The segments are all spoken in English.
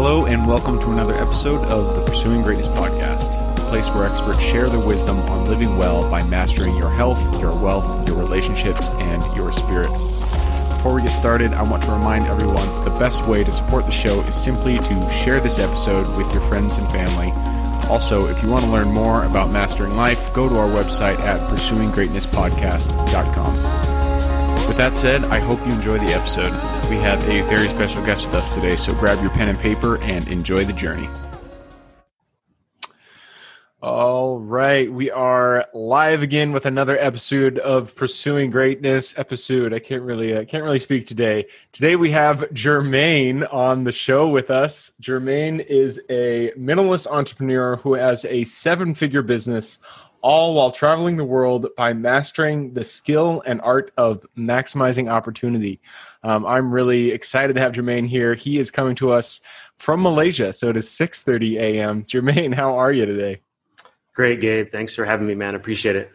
Hello, and welcome to another episode of the Pursuing Greatness podcast, a place where experts share their wisdom on living well by mastering your health, your wealth, your relationships, and your spirit. Before we get started, I want to remind everyone the best way to support the show is simply to share this episode with your friends and family. Also, if you want to learn more about mastering life, go to our website at pursuinggreatnesspodcast.com. With that said, I hope you enjoy the episode. We have a very special guest with us today, so grab your pen and paper and enjoy the journey. All right, we are live again with another episode of Pursuing Greatness. Episode I can't really I can't really speak today. Today we have Jermaine on the show with us. Jermaine is a minimalist entrepreneur who has a seven-figure business all while traveling the world by mastering the skill and art of maximizing opportunity. Um, I'm really excited to have Jermaine here. He is coming to us from Malaysia, so it is 6:30 a.m. Jermaine, how are you today? Great, Gabe. Thanks for having me, man. Appreciate it.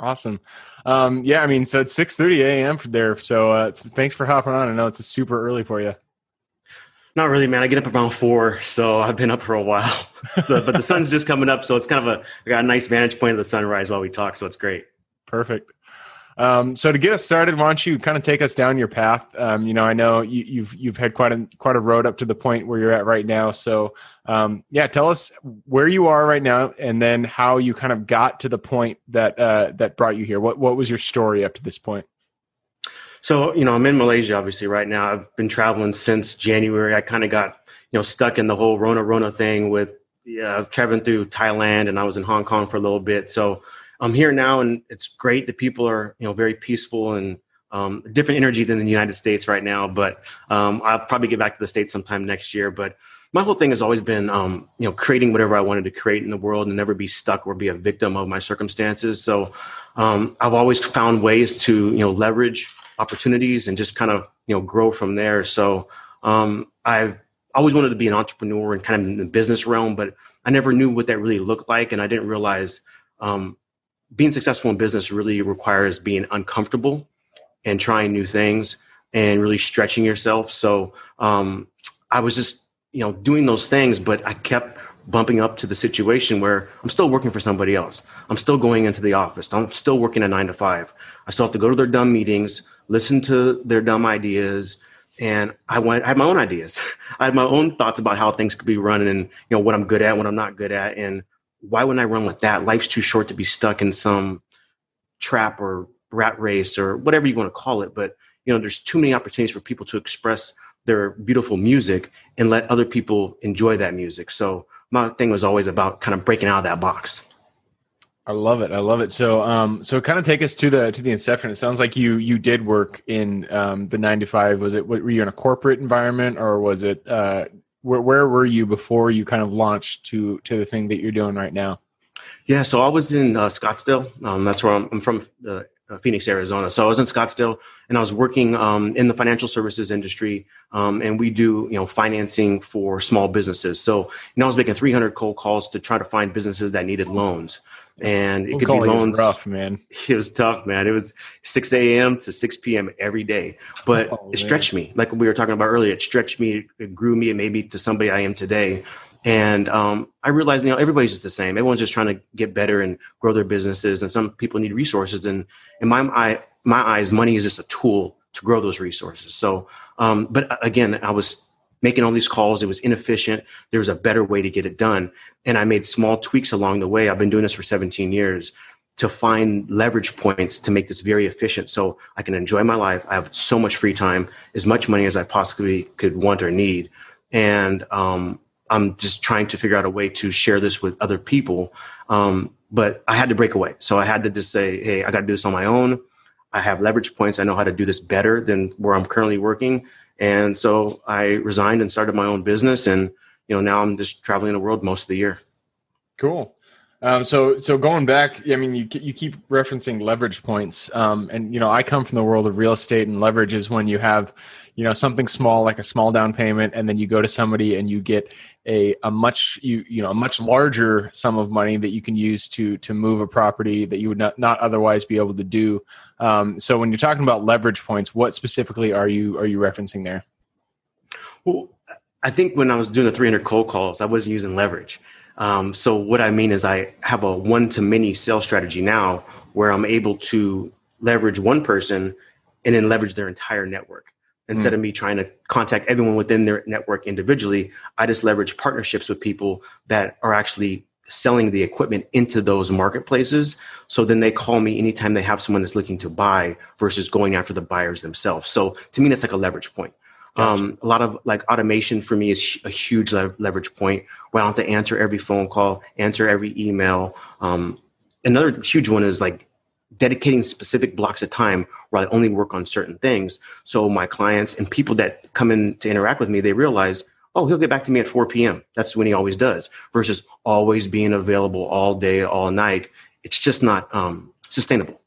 Awesome. Um, yeah, I mean, so it's 6:30 a.m. there. So uh, thanks for hopping on. I know it's super early for you. Not really, man. I get up around four, so I've been up for a while. so, but the sun's just coming up, so it's kind of a I got a nice vantage point of the sunrise while we talk, so it's great. Perfect. Um, so to get us started, why don't you kind of take us down your path? Um, you know, I know you, have you've, you've had quite a quite a road up to the point where you're at right now. So um, yeah, tell us where you are right now, and then how you kind of got to the point that uh, that brought you here. What what was your story up to this point? So, you know, I'm in Malaysia obviously right now. I've been traveling since January. I kind of got, you know, stuck in the whole Rona Rona thing with uh, traveling through Thailand and I was in Hong Kong for a little bit. So I'm here now and it's great. The people are, you know, very peaceful and um, different energy than the United States right now. But um, I'll probably get back to the States sometime next year. But my whole thing has always been, um, you know, creating whatever I wanted to create in the world and never be stuck or be a victim of my circumstances. So um, I've always found ways to, you know, leverage opportunities and just kind of you know grow from there. So um, I've always wanted to be an entrepreneur and kind of in the business realm, but I never knew what that really looked like, and I didn't realize um, being successful in business really requires being uncomfortable and trying new things and really stretching yourself. So um, I was just you know doing those things, but I kept bumping up to the situation where I'm still working for somebody else. I'm still going into the office. I'm still working a nine to five. I still have to go to their dumb meetings, listen to their dumb ideas. And I went, I had my own ideas. I had my own thoughts about how things could be run and, you know, what I'm good at, what I'm not good at. And why wouldn't I run with that? Life's too short to be stuck in some trap or rat race or whatever you want to call it. But, you know, there's too many opportunities for people to express their beautiful music and let other people enjoy that music. So my thing was always about kind of breaking out of that box. I love it. I love it. So, um, so kind of take us to the to the inception. It sounds like you you did work in um, the nine to five. Was it were you in a corporate environment or was it uh, where where were you before you kind of launched to to the thing that you're doing right now? Yeah, so I was in uh, Scottsdale. Um, that's where I'm, I'm from, uh, uh, Phoenix, Arizona. So I was in Scottsdale, and I was working um, in the financial services industry, um, and we do you know financing for small businesses. So you know I was making 300 cold calls to try to find businesses that needed loans, and it could be loans. Rough, man. It was tough, man. It was 6 a.m. to 6 p.m. every day, but oh, it stretched me. Like we were talking about earlier, it stretched me, it grew me, it made me to somebody I am today. And um, I realized, you know, everybody's just the same. Everyone's just trying to get better and grow their businesses. And some people need resources. And in my eye, my eyes, money is just a tool to grow those resources. So, um, but uh, again, I was making all these calls. It was inefficient. There was a better way to get it done. And I made small tweaks along the way. I've been doing this for 17 years to find leverage points to make this very efficient so I can enjoy my life. I have so much free time, as much money as I possibly could want or need. And um, I'm just trying to figure out a way to share this with other people. Um, but I had to break away. So I had to just say, hey, I got to do this on my own. I have leverage points. I know how to do this better than where I'm currently working. And so I resigned and started my own business. And, you know, now I'm just traveling the world most of the year. Cool. Um, so, so going back, I mean, you you keep referencing leverage points, um, and you know, I come from the world of real estate, and leverage is when you have, you know, something small like a small down payment, and then you go to somebody and you get a a much you you know a much larger sum of money that you can use to to move a property that you would not not otherwise be able to do. Um, so, when you're talking about leverage points, what specifically are you are you referencing there? Well, I think when I was doing the 300 cold calls, I wasn't using leverage. Um, so what I mean is I have a one to many sales strategy now where I'm able to leverage one person and then leverage their entire network. Instead mm. of me trying to contact everyone within their network individually, I just leverage partnerships with people that are actually selling the equipment into those marketplaces. So then they call me anytime they have someone that's looking to buy versus going after the buyers themselves. So to me, that's like a leverage point. Gotcha. Um, a lot of like automation for me is a huge leverage point where I don't have to answer every phone call, answer every email. Um, another huge one is like dedicating specific blocks of time where I only work on certain things. So my clients and people that come in to interact with me, they realize, oh, he'll get back to me at 4 p.m. That's when he always does, versus always being available all day, all night. It's just not um, sustainable.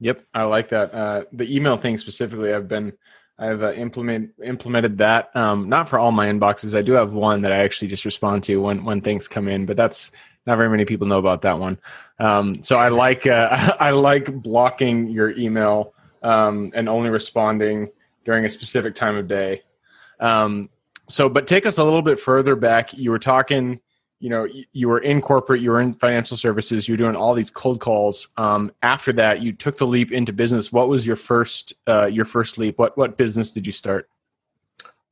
Yep, I like that. Uh, the email thing specifically, I've been I've uh, implement implemented that. Um, not for all my inboxes. I do have one that I actually just respond to when when things come in, but that's not very many people know about that one. Um, so I like uh, I like blocking your email um, and only responding during a specific time of day. Um, so, but take us a little bit further back. You were talking you know you were in corporate you were in financial services you were doing all these cold calls. Um, after that you took the leap into business. What was your first uh, your first leap? What what business did you start?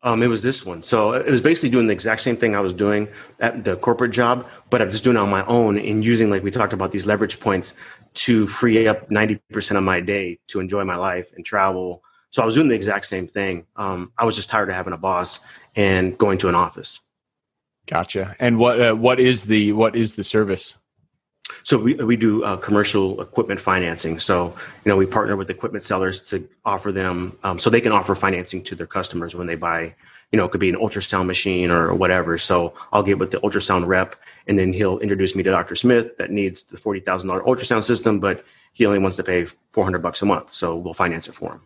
Um, it was this one. So it was basically doing the exact same thing i was doing at the corporate job but i'm just doing it on my own and using like we talked about these leverage points to free up 90% of my day to enjoy my life and travel. So i was doing the exact same thing. Um, i was just tired of having a boss and going to an office Gotcha. And what uh, what is the what is the service? So we we do uh, commercial equipment financing. So you know we partner with equipment sellers to offer them um, so they can offer financing to their customers when they buy. You know, it could be an ultrasound machine or whatever. So I'll get with the ultrasound rep, and then he'll introduce me to Dr. Smith that needs the forty thousand dollar ultrasound system, but he only wants to pay four hundred bucks a month. So we'll finance it for him.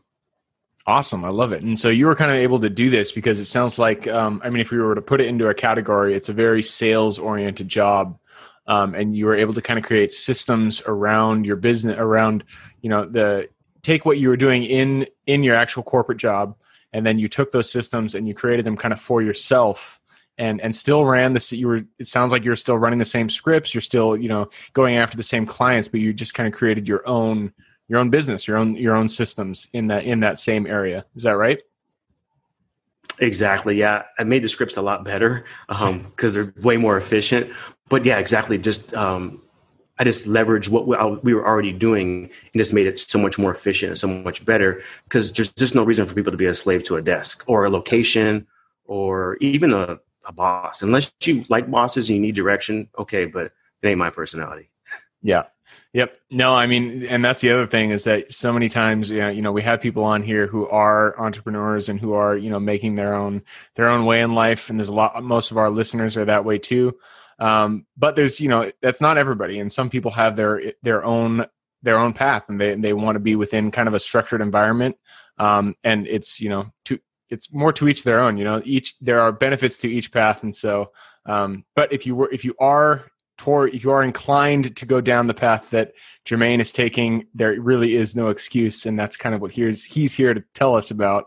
Awesome. I love it. And so you were kind of able to do this because it sounds like, um, I mean, if we were to put it into a category, it's a very sales oriented job. Um, and you were able to kind of create systems around your business, around, you know, the take what you were doing in, in your actual corporate job. And then you took those systems and you created them kind of for yourself and, and still ran this, you were, it sounds like you're still running the same scripts. You're still, you know, going after the same clients, but you just kind of created your own, your own business, your own your own systems in that in that same area. Is that right? Exactly. Yeah, I made the scripts a lot better because um, they're way more efficient. But yeah, exactly. Just um, I just leveraged what we were already doing and just made it so much more efficient and so much better because there's just no reason for people to be a slave to a desk or a location or even a, a boss. Unless you like bosses and you need direction, okay, but it ain't my personality. Yeah, Yep. No, I mean, and that's the other thing is that so many times, you know, we have people on here who are entrepreneurs and who are, you know, making their own their own way in life, and there's a lot. Most of our listeners are that way too. Um, but there's, you know, that's not everybody, and some people have their their own their own path, and they they want to be within kind of a structured environment. Um, and it's, you know, to it's more to each their own. You know, each there are benefits to each path, and so. Um, but if you were if you are toward if you are inclined to go down the path that Jermaine is taking, there really is no excuse, and that's kind of what he's he's here to tell us about.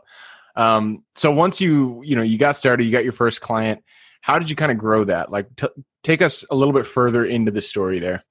Um, so once you you know you got started, you got your first client. How did you kind of grow that? Like, t- take us a little bit further into the story there.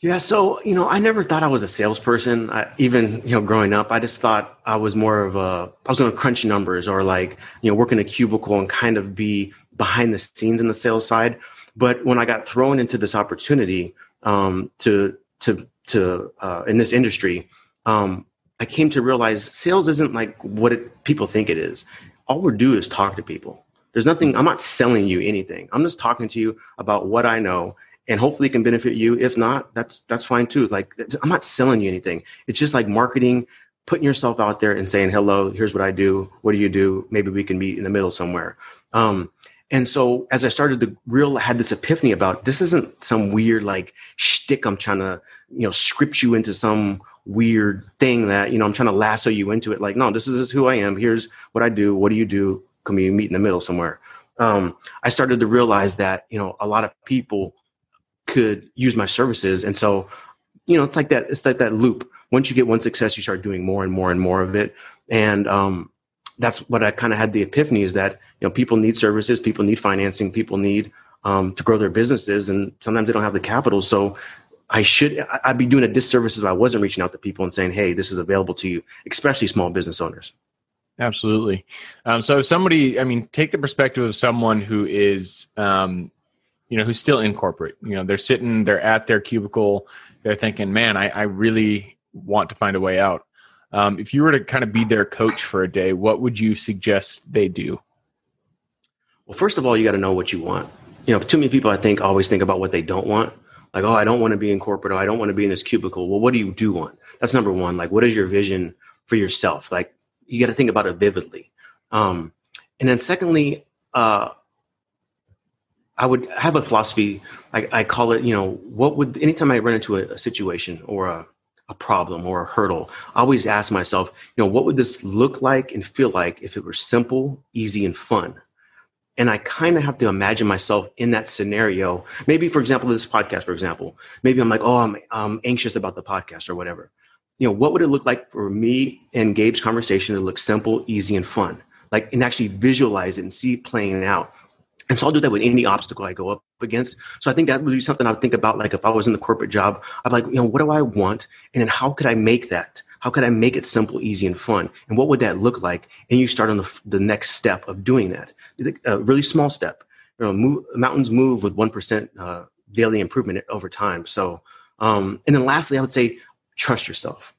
Yeah, so you know, I never thought I was a salesperson. I, even you know, growing up, I just thought I was more of a I was going to crunch numbers or like you know, work in a cubicle and kind of be behind the scenes in the sales side. But when I got thrown into this opportunity um, to to to uh, in this industry, um, I came to realize sales isn't like what it, people think it is. All we do is talk to people. There's nothing. I'm not selling you anything. I'm just talking to you about what I know, and hopefully it can benefit you. If not, that's that's fine too. Like I'm not selling you anything. It's just like marketing, putting yourself out there and saying, "Hello, here's what I do. What do you do? Maybe we can meet in the middle somewhere." Um, and so as I started to real had this epiphany about this isn't some weird like shtick I'm trying to, you know, script you into some weird thing that, you know, I'm trying to lasso you into it. Like, no, this is who I am. Here's what I do. What do you do? Can we meet in the middle somewhere? Um, I started to realize that, you know, a lot of people could use my services. And so, you know, it's like that, it's like that loop. Once you get one success, you start doing more and more and more of it. And um, that's what I kind of had the epiphany is that you know people need services, people need financing, people need um, to grow their businesses, and sometimes they don't have the capital. So I should I'd be doing a disservice if I wasn't reaching out to people and saying, "Hey, this is available to you," especially small business owners. Absolutely. Um, so if somebody, I mean, take the perspective of someone who is, um, you know, who's still in corporate. You know, they're sitting, they're at their cubicle, they're thinking, "Man, I, I really want to find a way out." Um, if you were to kind of be their coach for a day, what would you suggest they do? Well, first of all, you got to know what you want. You know, too many people I think always think about what they don't want. Like, oh, I don't want to be in corporate. Or I don't want to be in this cubicle. Well, what do you do want? That's number one. Like, what is your vision for yourself? Like, you got to think about it vividly. Um, and then secondly, uh, I would have a philosophy. I, I, call it, you know, what would anytime I run into a, a situation or a, a problem or a hurdle, I always ask myself, you know, what would this look like and feel like if it were simple, easy, and fun? And I kind of have to imagine myself in that scenario. Maybe, for example, this podcast, for example, maybe I'm like, oh, I'm, I'm anxious about the podcast or whatever. You know, what would it look like for me and Gabe's conversation to look simple, easy, and fun? Like, and actually visualize it and see it playing out. And so I'll do that with any obstacle I go up against. So I think that would be something I would think about. Like if I was in the corporate job, I'm like, you know, what do I want? And then how could I make that? How could I make it simple, easy, and fun? And what would that look like? And you start on the, the next step of doing that. A really small step. You know, move, mountains move with 1% uh, daily improvement over time. So, um, and then lastly, I would say trust yourself.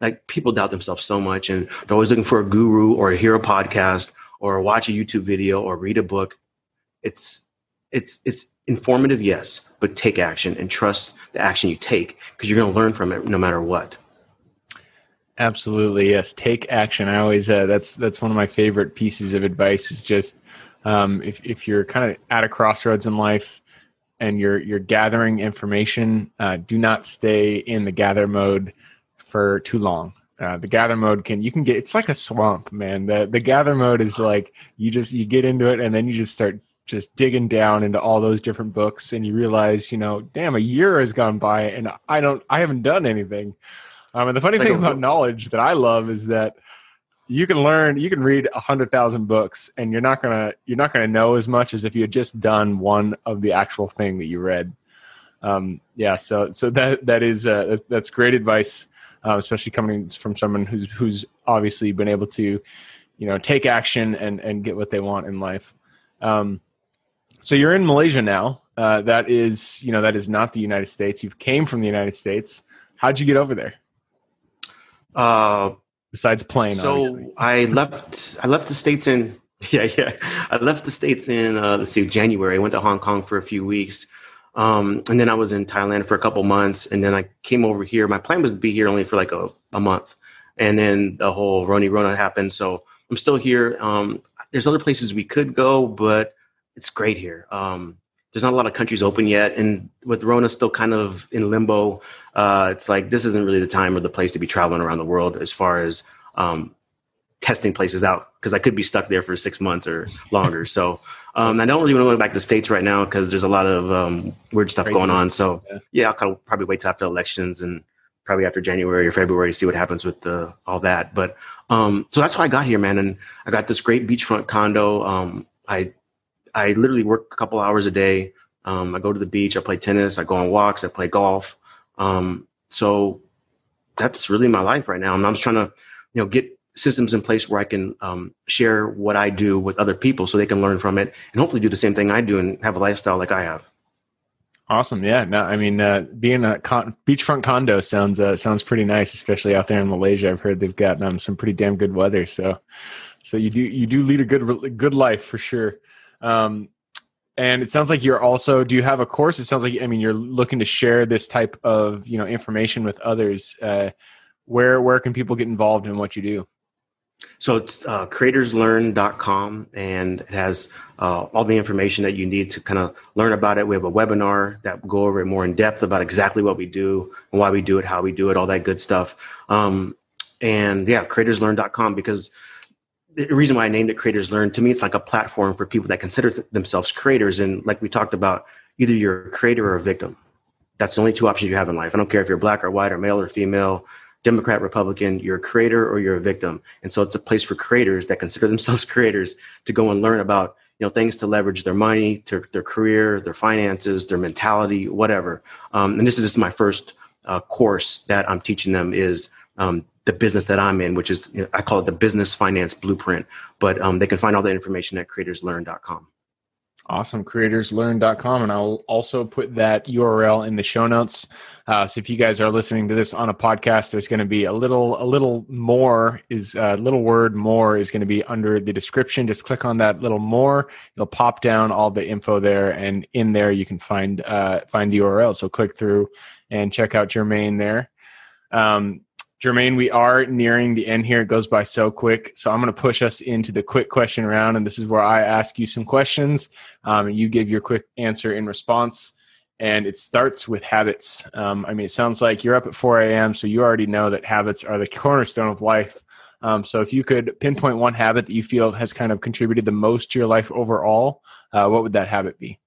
Like people doubt themselves so much and they're always looking for a guru or hear a podcast or watch a YouTube video or read a book it's it's it's informative, yes, but take action and trust the action you take because you're going to learn from it no matter what. Absolutely, yes. Take action. I always uh, that's that's one of my favorite pieces of advice. Is just um, if if you're kind of at a crossroads in life and you're you're gathering information, uh, do not stay in the gather mode for too long. Uh, the gather mode can you can get it's like a swamp, man. The the gather mode is like you just you get into it and then you just start just digging down into all those different books and you realize you know damn a year has gone by and i don't i haven't done anything. Um, and the funny it's thing like about knowledge that i love is that you can learn you can read a hundred thousand books and you're not gonna you're not gonna know as much as if you had just done one of the actual thing that you read. Um, yeah so so that that is uh, that's great advice uh, especially coming from someone who's who's obviously been able to you know take action and and get what they want in life. Um, so you're in Malaysia now. Uh, that is, you know, that is not the United States. You came from the United States. How'd you get over there? Uh, Besides plane, so obviously. I left. I left the states in. Yeah, yeah. I left the states in uh, let's see, January. I went to Hong Kong for a few weeks, um, and then I was in Thailand for a couple months, and then I came over here. My plan was to be here only for like a, a month, and then the whole Roni Rona happened. So I'm still here. Um, there's other places we could go, but it's great here. Um, there's not a lot of countries open yet, and with Rona still kind of in limbo, uh, it's like this isn't really the time or the place to be traveling around the world as far as um, testing places out because I could be stuck there for six months or longer. so um, I don't really want to go back to the states right now because there's a lot of um, weird stuff Crazy. going on. So yeah, yeah I'll kind of probably wait till after elections and probably after January or February to see what happens with the, all that. But um, so that's why I got here, man, and I got this great beachfront condo. Um, I I literally work a couple hours a day. Um, I go to the beach, I play tennis, I go on walks, I play golf. Um, so that's really my life right now. And I'm just trying to, you know, get systems in place where I can um, share what I do with other people so they can learn from it and hopefully do the same thing I do and have a lifestyle like I have. Awesome. Yeah. No, I mean, uh, being a con- beachfront condo sounds uh, sounds pretty nice, especially out there in Malaysia. I've heard they've got um, some pretty damn good weather. So, so you do you do lead a good good life for sure. Um, and it sounds like you're also do you have a course? It sounds like i mean you're looking to share this type of you know information with others. Uh, where where can people get involved in what you do? So it's uh, creatorslearn.com and it has uh, all the information that you need to kind of learn about it. We have a webinar that will go over it more in depth about exactly what we do and why we do it how we do it all that good stuff. Um, and yeah creatorslearn.com because the reason why I named it Creators Learn, to me, it's like a platform for people that consider th- themselves creators. And like we talked about, either you're a creator or a victim. That's the only two options you have in life. I don't care if you're black or white or male or female. Democrat, Republican, you're a creator or you're a victim. And so it's a place for creators that consider themselves creators to go and learn about you know things to leverage their money, to, their career, their finances, their mentality, whatever. Um, and this is just my first uh, course that I'm teaching them is um, the business that I'm in, which is you know, I call it the business finance blueprint. But um, they can find all the information at creatorslearn.com. Awesome. Creatorslearn.com. And I'll also put that URL in the show notes. Uh, so if you guys are listening to this on a podcast, there's going to be a little, a little more is a uh, little word more is going to be under the description. Just click on that little more. It'll pop down all the info there. And in there, you can find, uh, find the URL. So click through and check out Jermaine there. Um, Jermaine, we are nearing the end here. It goes by so quick. So I'm going to push us into the quick question round. And this is where I ask you some questions. Um, and you give your quick answer in response. And it starts with habits. Um, I mean, it sounds like you're up at 4 a.m. So you already know that habits are the cornerstone of life. Um, so if you could pinpoint one habit that you feel has kind of contributed the most to your life overall, uh, what would that habit be?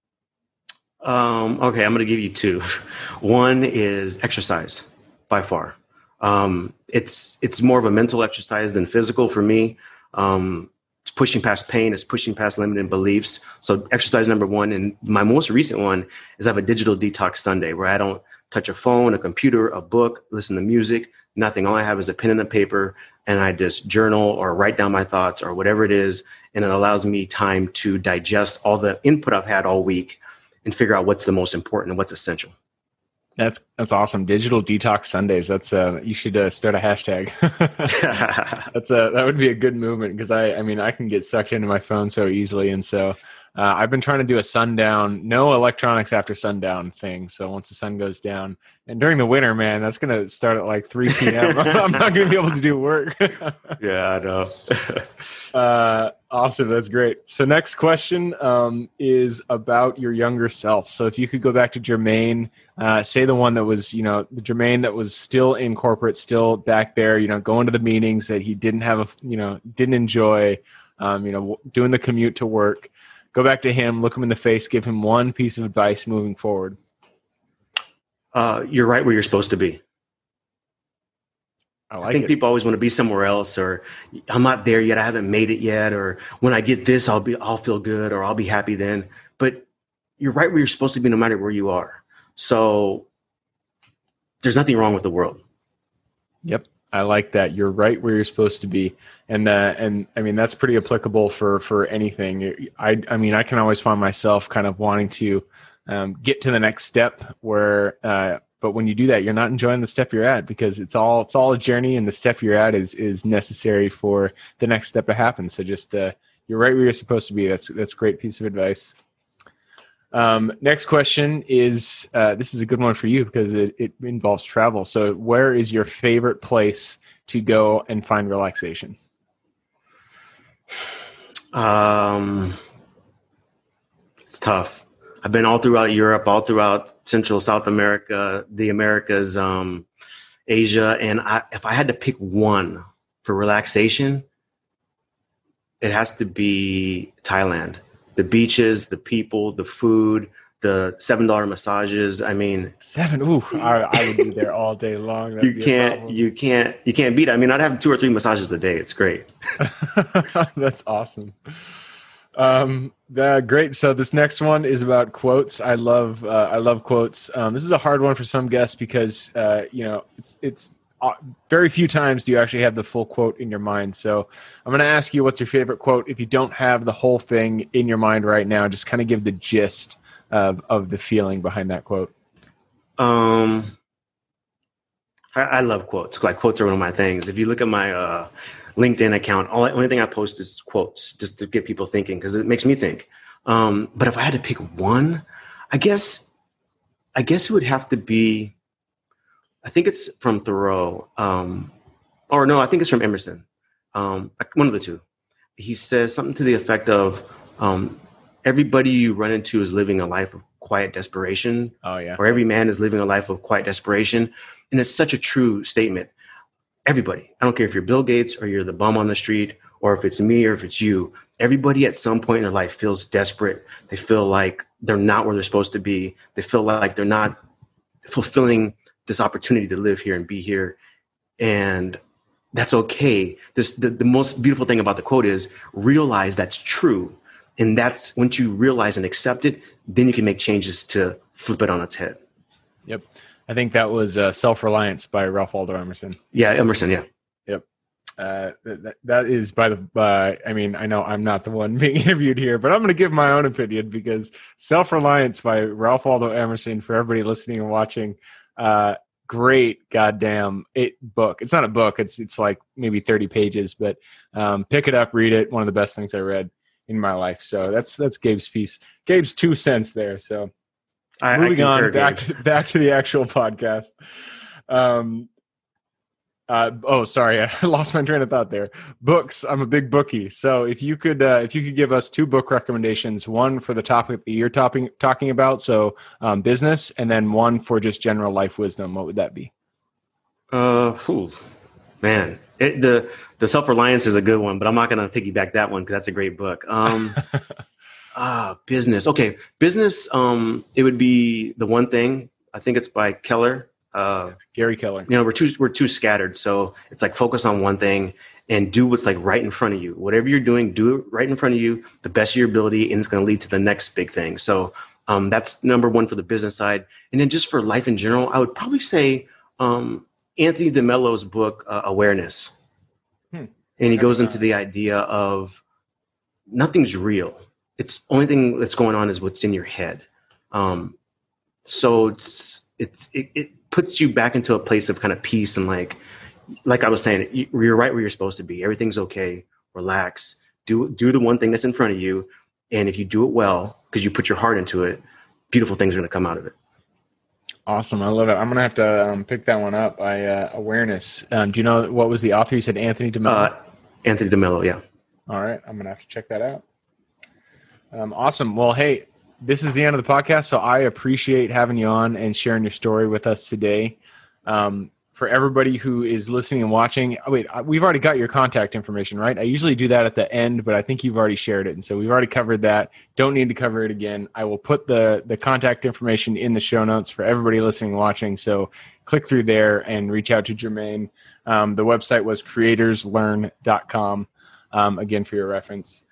Um, okay, I'm going to give you two. One is exercise by far. Um, it's it's more of a mental exercise than physical for me. Um, it's pushing past pain. It's pushing past limiting beliefs. So exercise number one, and my most recent one is I have a digital detox Sunday where I don't touch a phone, a computer, a book, listen to music, nothing. All I have is a pen and a paper, and I just journal or write down my thoughts or whatever it is, and it allows me time to digest all the input I've had all week and figure out what's the most important and what's essential. That's that's awesome. Digital detox Sundays. That's uh you should uh, start a hashtag. that's a that would be a good movement because I I mean I can get sucked into my phone so easily and so uh, I've been trying to do a sundown, no electronics after sundown thing. So once the sun goes down, and during the winter, man, that's gonna start at like 3 p.m. I'm not gonna be able to do work. yeah, I know. uh, awesome, that's great. So next question um, is about your younger self. So if you could go back to Jermaine, uh, say the one that was, you know, the Jermaine that was still in corporate, still back there, you know, going to the meetings that he didn't have a, you know, didn't enjoy, um, you know, doing the commute to work go back to him, look him in the face, give him one piece of advice moving forward? Uh, you're right where you're supposed to be. I, like I think it. people always want to be somewhere else, or I'm not there yet. I haven't made it yet, or when I get this, I'll be, I'll feel good, or I'll be happy then. But you're right where you're supposed to be, no matter where you are. So there's nothing wrong with the world. Yep. I like that. You're right where you're supposed to be, and uh, and I mean that's pretty applicable for for anything. I I mean I can always find myself kind of wanting to um, get to the next step where, uh, but when you do that, you're not enjoying the step you're at because it's all it's all a journey, and the step you're at is is necessary for the next step to happen. So just uh, you're right where you're supposed to be. That's that's great piece of advice. Um, next question is uh, this is a good one for you because it, it involves travel. So, where is your favorite place to go and find relaxation? Um, it's tough. I've been all throughout Europe, all throughout Central South America, the Americas, um, Asia, and I, if I had to pick one for relaxation, it has to be Thailand the beaches, the people, the food, the seven dollar massages. I mean, seven. Ooh, I, I would be there all day long. That'd you can't, you can't, you can't beat. It. I mean, I'd have two or three massages a day. It's great. That's awesome. Um, the, great. So this next one is about quotes. I love, uh, I love quotes. Um, this is a hard one for some guests because, uh, you know, it's it's very few times do you actually have the full quote in your mind. So I'm going to ask you what's your favorite quote. If you don't have the whole thing in your mind right now, just kind of give the gist of, of the feeling behind that quote. Um, I, I love quotes. Like quotes are one of my things. If you look at my uh, LinkedIn account, all only thing I post is quotes just to get people thinking because it makes me think. Um, but if I had to pick one, I guess, I guess it would have to be I think it's from Thoreau, um, or no, I think it's from Emerson. Um, one of the two. He says something to the effect of, um, "Everybody you run into is living a life of quiet desperation." Oh yeah. Or every man is living a life of quiet desperation, and it's such a true statement. Everybody. I don't care if you're Bill Gates or you're the bum on the street, or if it's me or if it's you. Everybody at some point in their life feels desperate. They feel like they're not where they're supposed to be. They feel like they're not fulfilling this opportunity to live here and be here. and that's okay. This the, the most beautiful thing about the quote is realize that's true. And that's once you realize and accept it, then you can make changes to flip it on its head. Yep. I think that was uh, Self Reliance by Ralph Waldo Emerson. Yeah, Emerson, yeah. Yep. Uh, that, that is by the, uh, I mean, I know I'm not the one being interviewed here, but I'm going to give my own opinion because Self Reliance by Ralph Waldo Emerson, for everybody listening and watching, uh, great goddamn it book. It's not a book. It's it's like maybe 30 pages, but um, pick it up, read it. One of the best things I read in my life. So that's that's Gabe's piece. Gabe's two cents there. So I, moving I on back to, back to the actual podcast. Um, uh, oh, sorry, I lost my train of thought there. Books. I'm a big bookie, so if you could, uh, if you could give us two book recommendations, one for the topic that you're talking talking about, so um, business, and then one for just general life wisdom. What would that be? Uh, whew, man, it, the the self reliance is a good one, but I'm not going to piggyback that one because that's a great book. Um, ah, business. Okay, business. Um, it would be the one thing. I think it's by Keller uh, Gary Keller. You know, we're too we're too scattered, so it's like focus on one thing and do what's like right in front of you. Whatever you're doing, do it right in front of you, the best of your ability, and it's going to lead to the next big thing. So um, that's number one for the business side, and then just for life in general, I would probably say um, Anthony DeMello's book uh, Awareness, hmm. and he goes into the idea of nothing's real. It's only thing that's going on is what's in your head. Um, so it's it's it, it puts you back into a place of kind of peace and like like I was saying, you're right where you're supposed to be. Everything's okay. Relax. Do do the one thing that's in front of you, and if you do it well, because you put your heart into it, beautiful things are going to come out of it. Awesome, I love it. I'm gonna have to um, pick that one up. By uh, awareness. Um, do you know what was the author? You said Anthony DeMello. Uh, Anthony DeMello, yeah. All right, I'm gonna have to check that out. Um, awesome. Well, hey, this is the end of the podcast. So I appreciate having you on and sharing your story with us today. Um, for everybody who is listening and watching, oh, wait, we've already got your contact information, right? I usually do that at the end, but I think you've already shared it, and so we've already covered that. Don't need to cover it again. I will put the the contact information in the show notes for everybody listening and watching. So click through there and reach out to Jermaine. Um, the website was creatorslearn.com. Um, again, for your reference.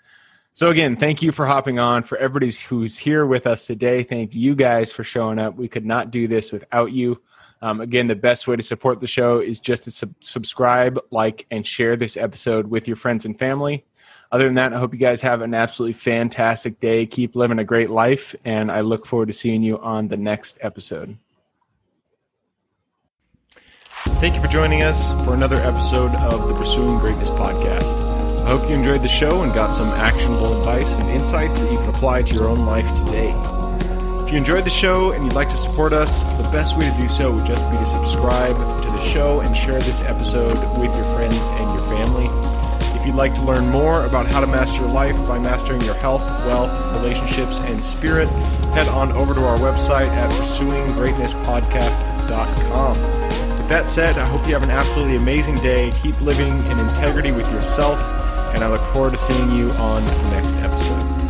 So again, thank you for hopping on. For everybody who's here with us today, thank you guys for showing up. We could not do this without you. Um, again, the best way to support the show is just to sub- subscribe, like, and share this episode with your friends and family. Other than that, I hope you guys have an absolutely fantastic day. Keep living a great life, and I look forward to seeing you on the next episode. Thank you for joining us for another episode of the Pursuing Greatness podcast. I hope you enjoyed the show and got some actionable advice and insights that you can apply to your own life today. If you enjoyed the show and you'd like to support us, the best way to do so would just be to subscribe to the show and share this episode with your friends and your family. If you'd like to learn more about how to master your life by mastering your health, wealth, relationships, and spirit, head on over to our website at pursuinggreatnesspodcast.com. With that said, I hope you have an absolutely amazing day. Keep living in integrity with yourself and I look forward to seeing you on the next episode.